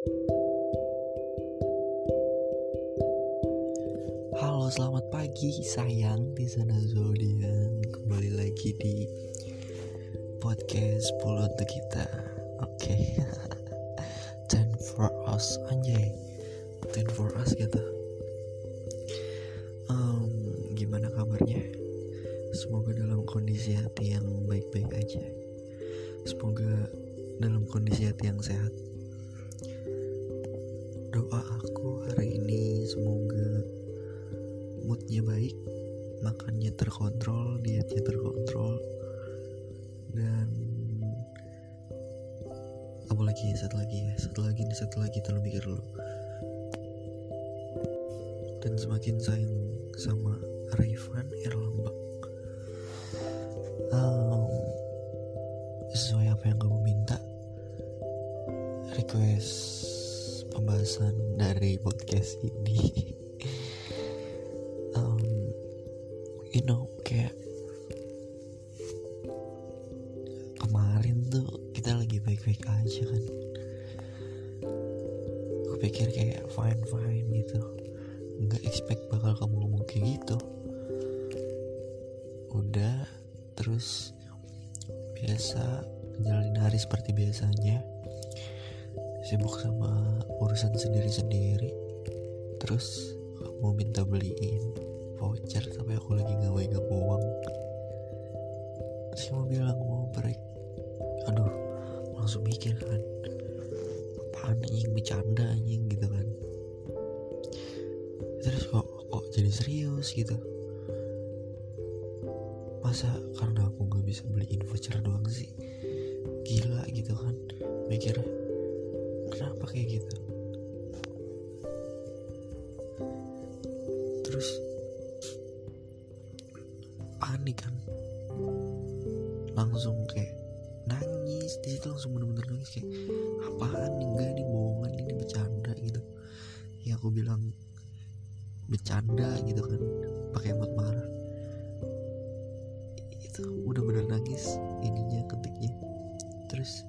Halo, selamat pagi sayang di sana Zodian. Kembali lagi di podcast 10 untuk kita. Oke. Okay. Ten for us anjay. Ten for us gitu. Um, gimana kabarnya? Semoga dalam kondisi hati yang baik-baik aja. Semoga dalam kondisi hati yang sehat. Doa aku hari ini. Semoga moodnya baik makannya terkontrol dietnya terkontrol dan apa lagi satu lagi ya satu lagi nih satu lagi terlalu mikir dulu. Dan semakin sayang sama Raifan Erlambang um, sesuai apa yang kamu minta request pembahasan dari podcast ini. Um, you know kayak kemarin tuh kita lagi baik-baik aja kan. Gue pikir kayak fine fine gitu. Nggak expect bakal kamu ngomong kayak gitu. Udah terus biasa menjalani hari seperti biasanya. Sibuk sama urusan sendiri-sendiri. Terus mau minta beliin voucher tapi aku lagi nggak pegang uang. Terus mau bilang mau break. Aduh langsung mikir kan. Apaan anjing bercanda anjing gitu kan. Terus kok kok jadi serius gitu. Masa karena aku nggak bisa beliin voucher doang sih? Gila gitu kan mikirnya. Kenapa kayak gitu aku bilang bercanda gitu kan pakai emot marah itu udah bener nangis ininya ketiknya. Terus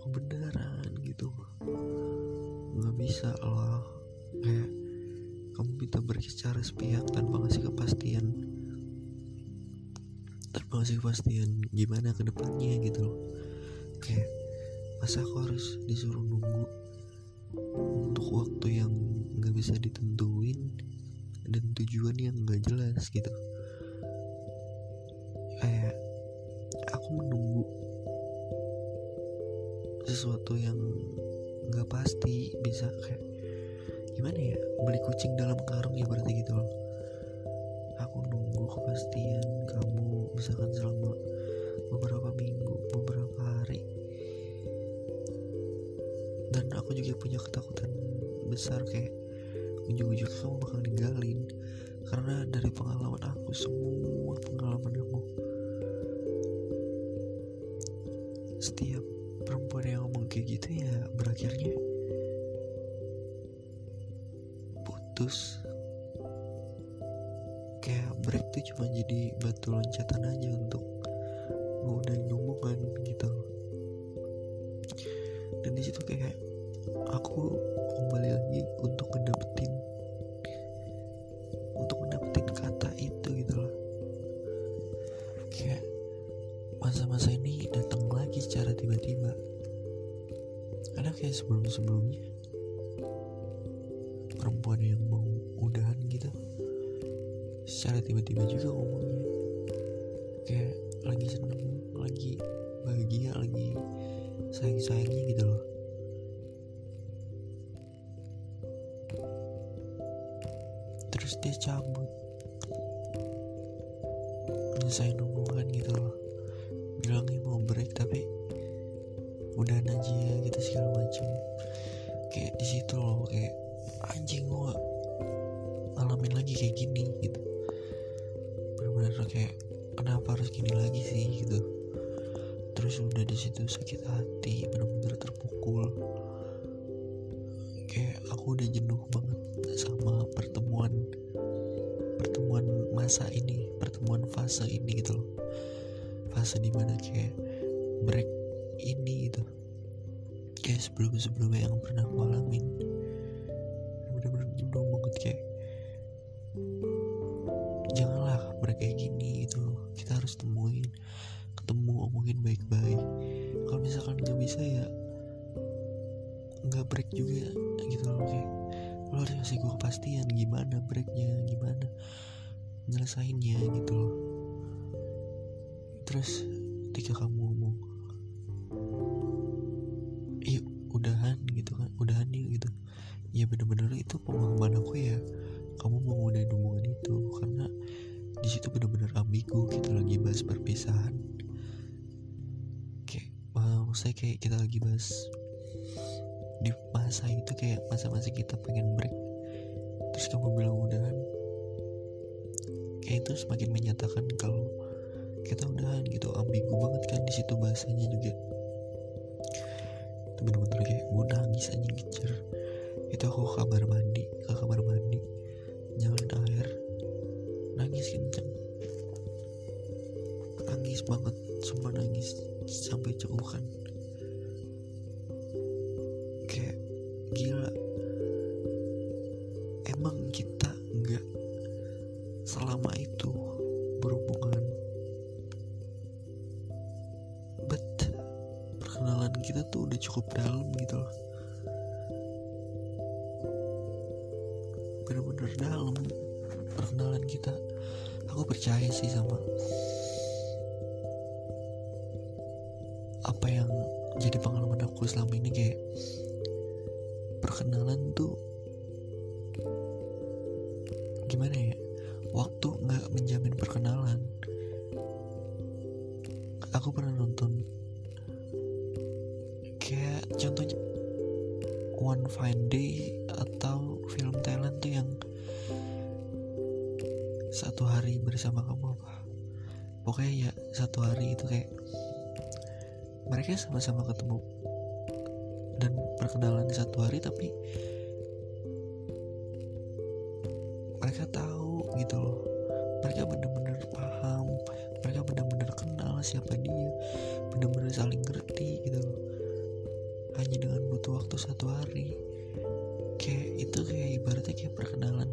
oh beneran gitu. Nggak bisa loh. Kayak kamu minta pergi secara sepihak tanpa ngasih kepastian. Tanpa ngasih kepastian gimana ke depannya gitu loh. Kayak masa aku harus disuruh nunggu untuk waktu yang nggak bisa ditentuin dan tujuan yang nggak jelas gitu. Kayak aku menunggu sesuatu yang nggak pasti bisa kayak gimana ya beli kucing dalam karung ya berarti gitu loh. Aku nunggu kepastian kamu misalkan selama beberapa minggu beberapa hari aku juga punya ketakutan besar kayak ujung-ujung kamu bakal ninggalin karena dari pengalaman aku semua pengalaman aku sebelum-sebelumnya perempuan yang mau udahan gitu secara tiba-tiba juga lagi kayak gini gitu. Benar-benar kayak kenapa harus gini lagi sih gitu. Terus udah di situ sakit hati benar-benar terpukul. Kayak aku udah jenuh banget sama pertemuan pertemuan masa ini pertemuan fase ini gitu loh. Fase di mana kayak break ini gitu. Kayak sebelum sebelumnya yang pernah aku alamin nyelesainnya gitu loh. Terus ketika kamu ngomong nangis kenceng. Nangis banget sumpah nangis sampai cekukan kayak gila mereka sama-sama ketemu dan perkenalan di satu hari tapi mereka tahu gitu loh. Mereka bener-bener paham mereka bener-bener kenal siapa dia bener-bener saling ngerti gitu loh. Hanya dengan butuh waktu satu hari. Kayak itu kayak ibaratnya kayak perkenalan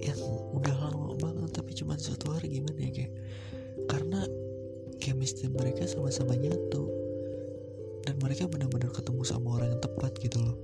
yang udah lama banget tapi cuma satu hari gimana ya kayak chemistry mereka sama-sama nyatu. Dan mereka benar-benar ketemu sama orang yang tepat gitu loh.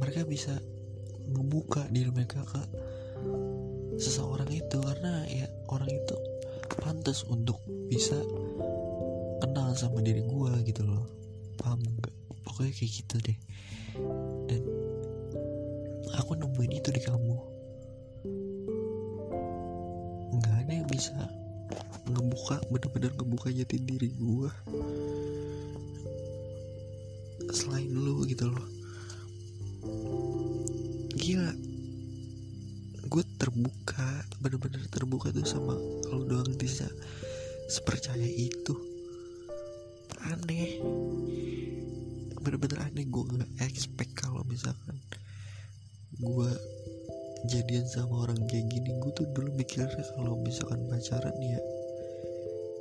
Mereka bisa membuka diri mereka ke seseorang itu karena ya orang itu pantas untuk bisa kenal sama diri gua gitu loh. Paham nggak? Pokoknya kayak gitu deh. Dan aku nemuin itu di kamu. Nggak ada yang bisa ngebuka bener-bener ngebuka jati diri gua. Selain lu gitu loh. Gila. Gue terbuka bener-bener terbuka tuh sama kalau doang bisa sepercaya itu. Aneh. Bener-bener aneh gue nggak expect kalau misalkan gue jadian sama orang kayak gini. Gue tuh dulu mikirnya kalau misalkan pacaran ya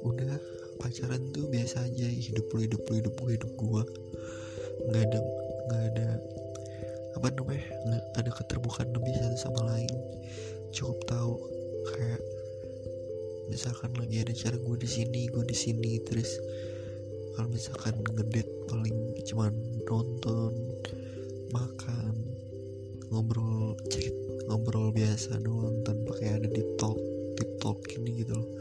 udah pacaran tuh biasa aja hidup lu hidup lu hidup gue hidup gue nggak ada nggak ada apa namanya nggak ada keterbukaan lebih satu sama lain. Cukup tahu kayak misalkan lagi ada cara gue di sini gue di sini terus kalau misalkan ngedate paling cuma nonton makan ngobrol chat ngobrol biasa doang tanpa kayak ada deep talk deep talk gini gitu loh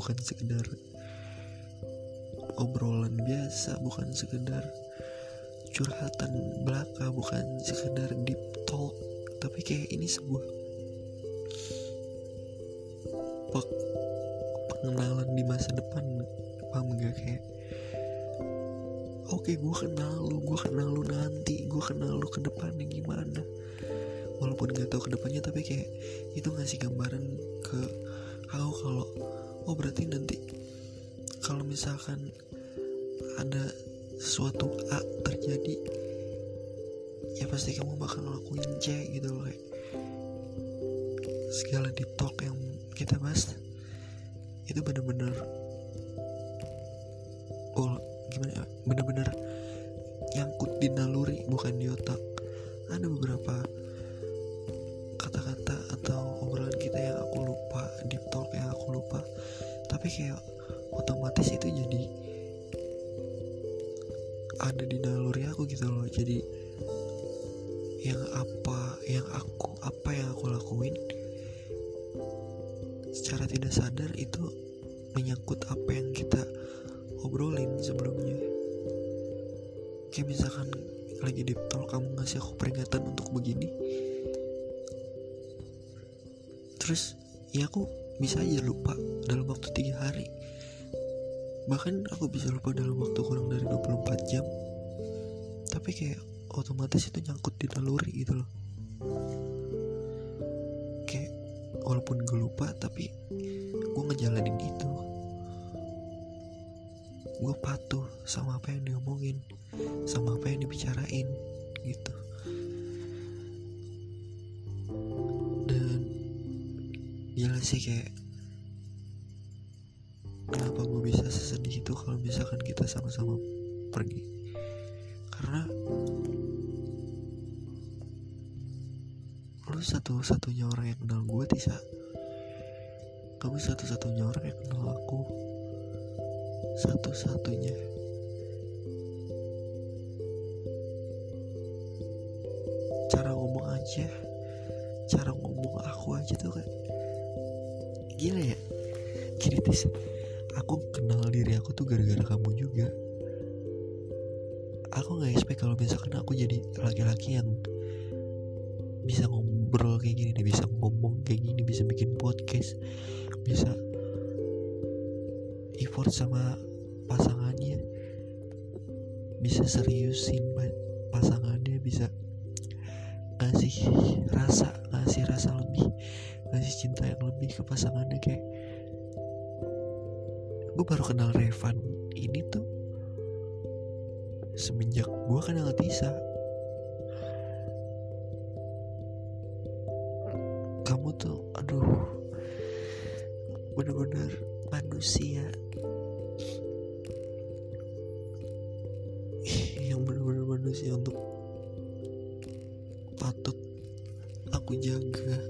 bukan sekedar obrolan biasa bukan sekedar curhatan belaka bukan sekedar deep talk tapi kayak ini sebuah C gitu loh kayak segala deep talk yang kita bahas itu bener-bener oh gimana ya bener-bener nyangkut di naluri bukan di otak. Ada beberapa terus ya aku bisa aja lupa dalam waktu tiga hari. Bahkan aku bisa lupa dalam waktu kurang dari 24 jam. Tapi kayak otomatis itu nyangkut di naluri gitu loh. Kayak walaupun gue lupa tapi gue ngejalanin itu. Gue patuh sama apa yang diomongin sama apa yang dibicarain gitu sih kayak kenapa gue bisa sesedih itu kalau misalkan kita sama-sama pergi? Karena lu satu-satunya orang yang kenal gue Tisa kamu satu-satunya orang yang kenal aku. Satu-satunya. Cara ngomong aja cara ngomong aku aja tuh kan gila ya? Gini aku kenal diri aku tuh gara-gara kamu juga. Aku nggak expect kalau misalkan aku jadi laki-laki yang bisa ngobrol kayak gini bisa ngomong kayak gini bisa bikin podcast bisa effort sama pasangannya bisa seriusin cinta yang lebih ke pasangannya kayak gue baru kenal Revan ini tuh semenjak gue kenal Tisa kamu tuh aduh bener-bener manusia yang bener-bener manusia untuk patut aku jaga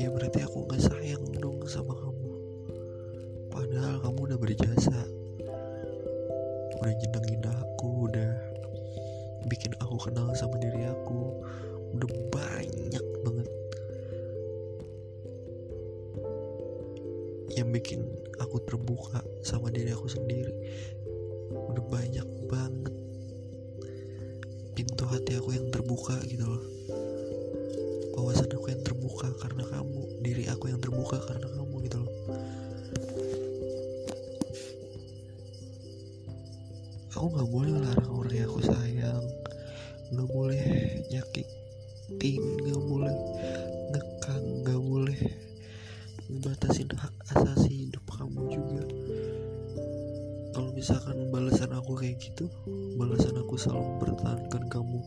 ya berarti aku nggak sayang dong sama kamu. Padahal kamu udah berjasa. Udah nyenengin aku udah bikin aku kenal sama diri aku. Udah banyak banget. Yang bikin aku terbuka sama diri aku sendiri. Udah banyak banget. Pintu hati aku yang terbuka gitu loh aku yang terbuka karena kamu diri aku yang terbuka karena kamu gitu loh. Aku nggak boleh larang orang yang aku sayang. Nggak boleh nyakitin nggak boleh ngekang nggak boleh ngebatasin hak asasi hidup kamu juga. Kalau misalkan balasan aku kayak gitu balasan aku selalu mempertahankan kamu.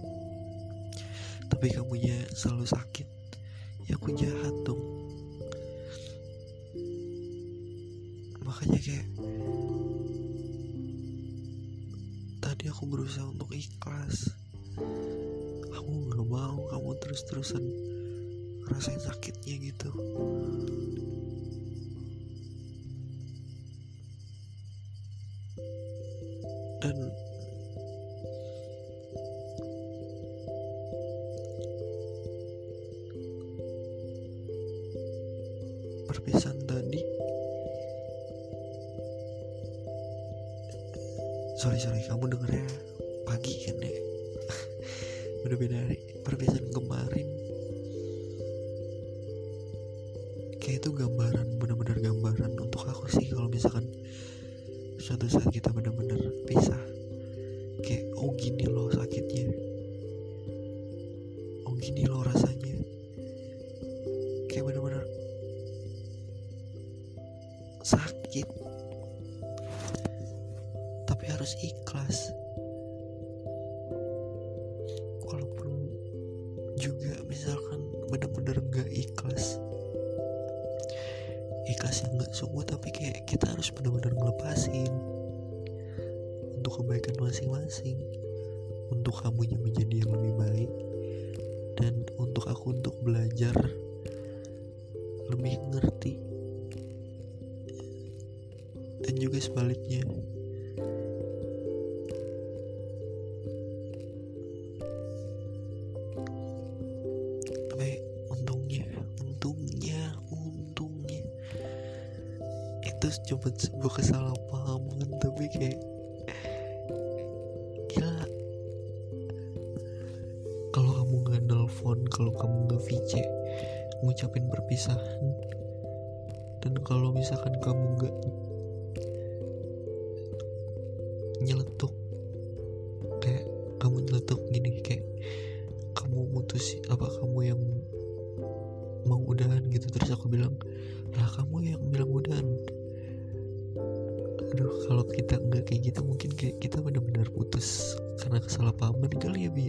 Tapi kamunya selalu sakit perpisahan tadi. Sorry sorry kamu dengernya pagi kan ya. Udah beda hari perpisahan kemarin. Kayak itu gambaran bener-bener gambaran untuk aku sih kalau misalkan suatu saat kita bener-bener pisah. Kayak oh gini ikhlas yang gak sungguh tapi kayak kita harus bener-bener ngelepasin untuk kebaikan masing-masing untuk kamunya menjadi yang lebih baik dan untuk aku untuk belajar lebih ngerti dan juga sebaliknya cuma sebuah kesalahpahaman tapi kayak gila. Kalau kamu nggak nelfon kalau kamu nggak VC ngucapin perpisahan dan kalau misalkan kamu nggak nyeletuk kayak kamu nyeletuk gini kayak kamu mutus apa kamu yang mau udahan gitu terus aku bilang lah kamu yang bilang udahan aduh kalau kita nggak kayak gitu mungkin kayak kita benar-benar putus karena kesalahpahaman kali ya bi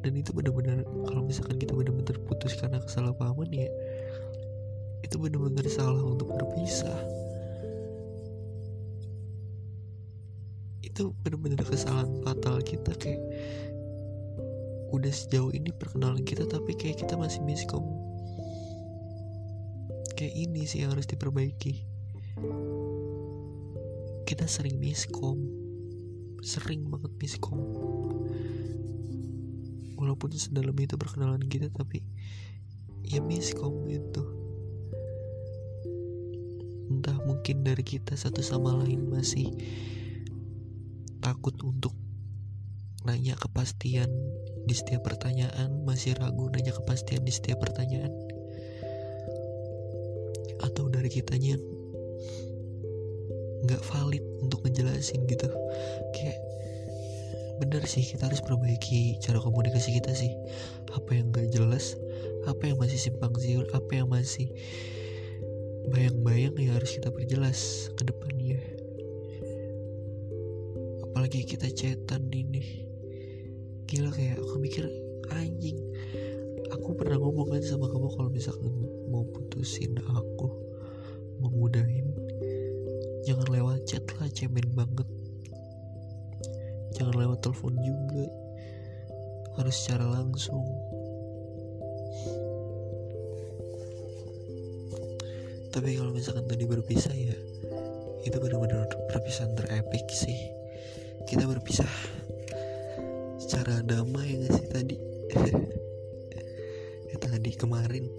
dan itu benar-benar kalau misalkan kita benar-benar putus karena kesalahpahaman ya itu benar-benar salah untuk berpisah. Itu benar-benar kesalahan fatal kita kayak udah sejauh ini perkenalan kita tapi kayak kita masih miskom kayak ini sih yang harus diperbaiki. Kita sering miskom. Sering banget miskom. Walaupun sedalam itu perkenalan kita tapi ya miskom gitu. Entah mungkin dari kita satu sama lain masih takut untuk nanya kepastian di setiap pertanyaan masih ragu nanya kepastian di setiap pertanyaan dari kitanya nggak valid untuk ngejelasin gitu. Kayak bener sih kita harus perbaiki cara komunikasi kita sih. Apa yang gak jelas apa yang masih simpang siur apa yang masih bayang-bayang ya harus kita perjelas ke depannya. Apalagi kita chatan ini gila kayak aku mikir anjing aku pernah ngomong kan sama kamu kalau misalkan mau putusin aku mudahin. Jangan lewat chat lah cemen banget. Jangan lewat telepon juga. Harus secara langsung. Tapi kalau misalkan tadi berpisah ya itu benar-benar perpisahan terepik sih. Kita berpisah secara damai gak sih tadi? Ya tadi kemarin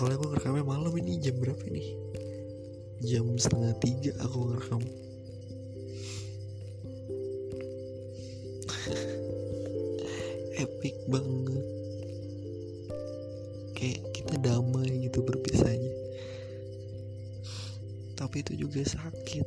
soalnya aku ngerekamnya malam ini jam berapa nih jam setengah tiga aku ngerekam. Epic banget. Kayak kita damai gitu berpisahnya. Tapi itu juga sakit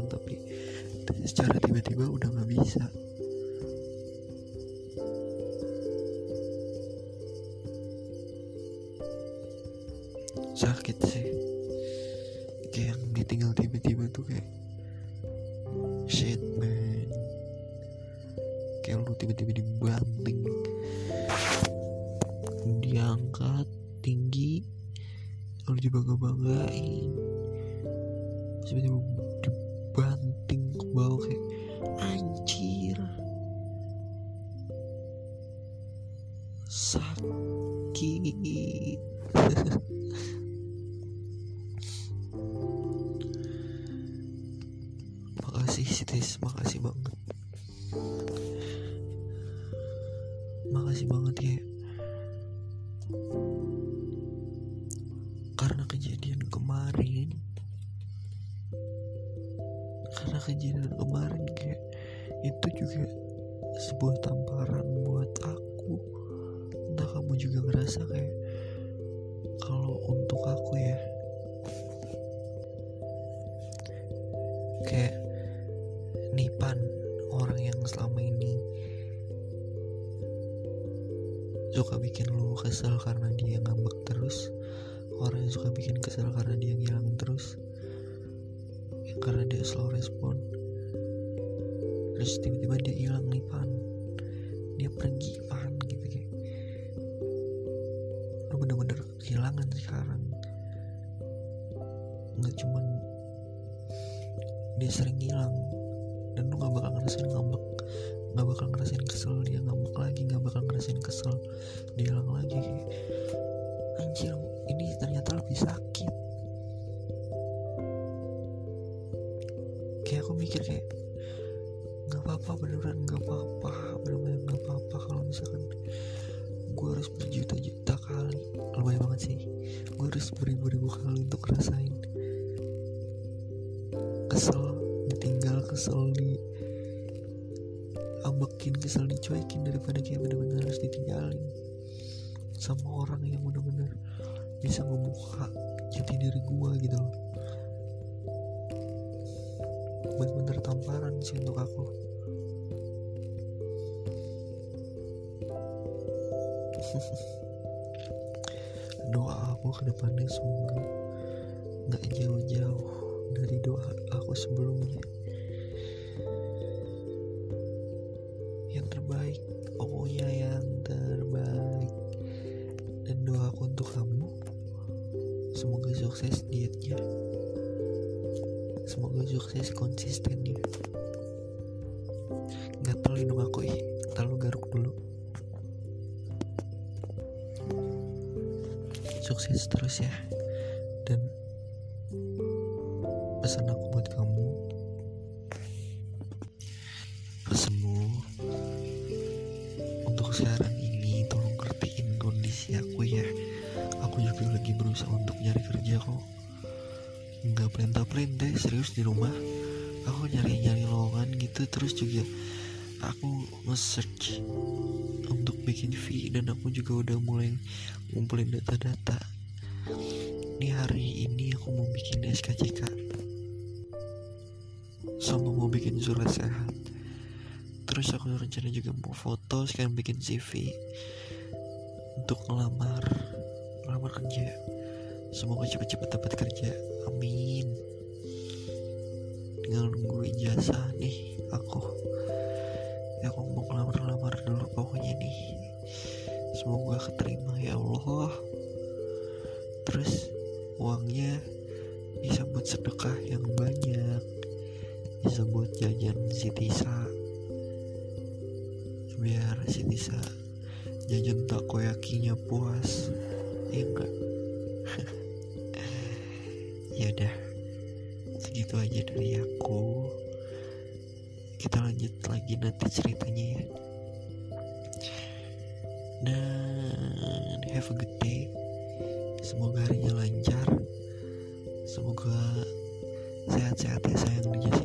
tapi secara tiba-tiba udah nggak bisa. Sakit sih. Kayak yang ditinggal tiba-tiba tuh kayak shit man. Kayak lu tiba-tiba dibanting. Diangkat tinggi. Lalu dibangga-banggain tiba-tiba makasih Sitis makasih banget. Makasih banget ya terus tiba-tiba dia hilang nih pan. Dia pergi pan gitu kayak. Lu bener-bener kehilangan sekarang. Nggak cuman dia sering hilang dan lu gak bakal ngerasain ngambek gak bakal ngerasain kesel dia ngambek lagi gak bakal ngerasain kesel dia hilang lagi kayak. Anjir ini ternyata lebih sakit. Kayak aku mikir kayak ambekin kesel dicuekin daripada kayak bener-bener harus ditinggalin. Sama orang yang bener-bener bisa membuka jati diri gua gitu loh. Bener-bener tamparan sih untuk aku. Doa aku ke depannya semoga nggak jauh-jauh dari doa aku sebelumnya hidung aku ih. Terlalu garuk dulu. Sukses terus ya juga udah mulai ngumpulin data-data. Ini hari ini aku mau bikin SKCK sama mau bikin surat sehat. Terus aku rencana juga mau foto sekarang bikin CV untuk ngelamar ngelamar kerja. Semoga cepat-cepat dapat kerja. Amin. Tinggal nunggu ijazah nih aku. Ya aku mau ngelamar-lamar dulu pokoknya nih semoga keterima ya Allah. Terus uangnya bisa buat sedekah yang banyak. Bisa buat jajan si Tisa. Biar si Tisa jajan takoyakinya puas. Ya enggak? Ya udah. Segitu aja dari aku. Kita lanjut lagi nanti ceritanya ya dan have a good day. Semoga harinya lancar. Semoga sehat-sehat ya sayang. Di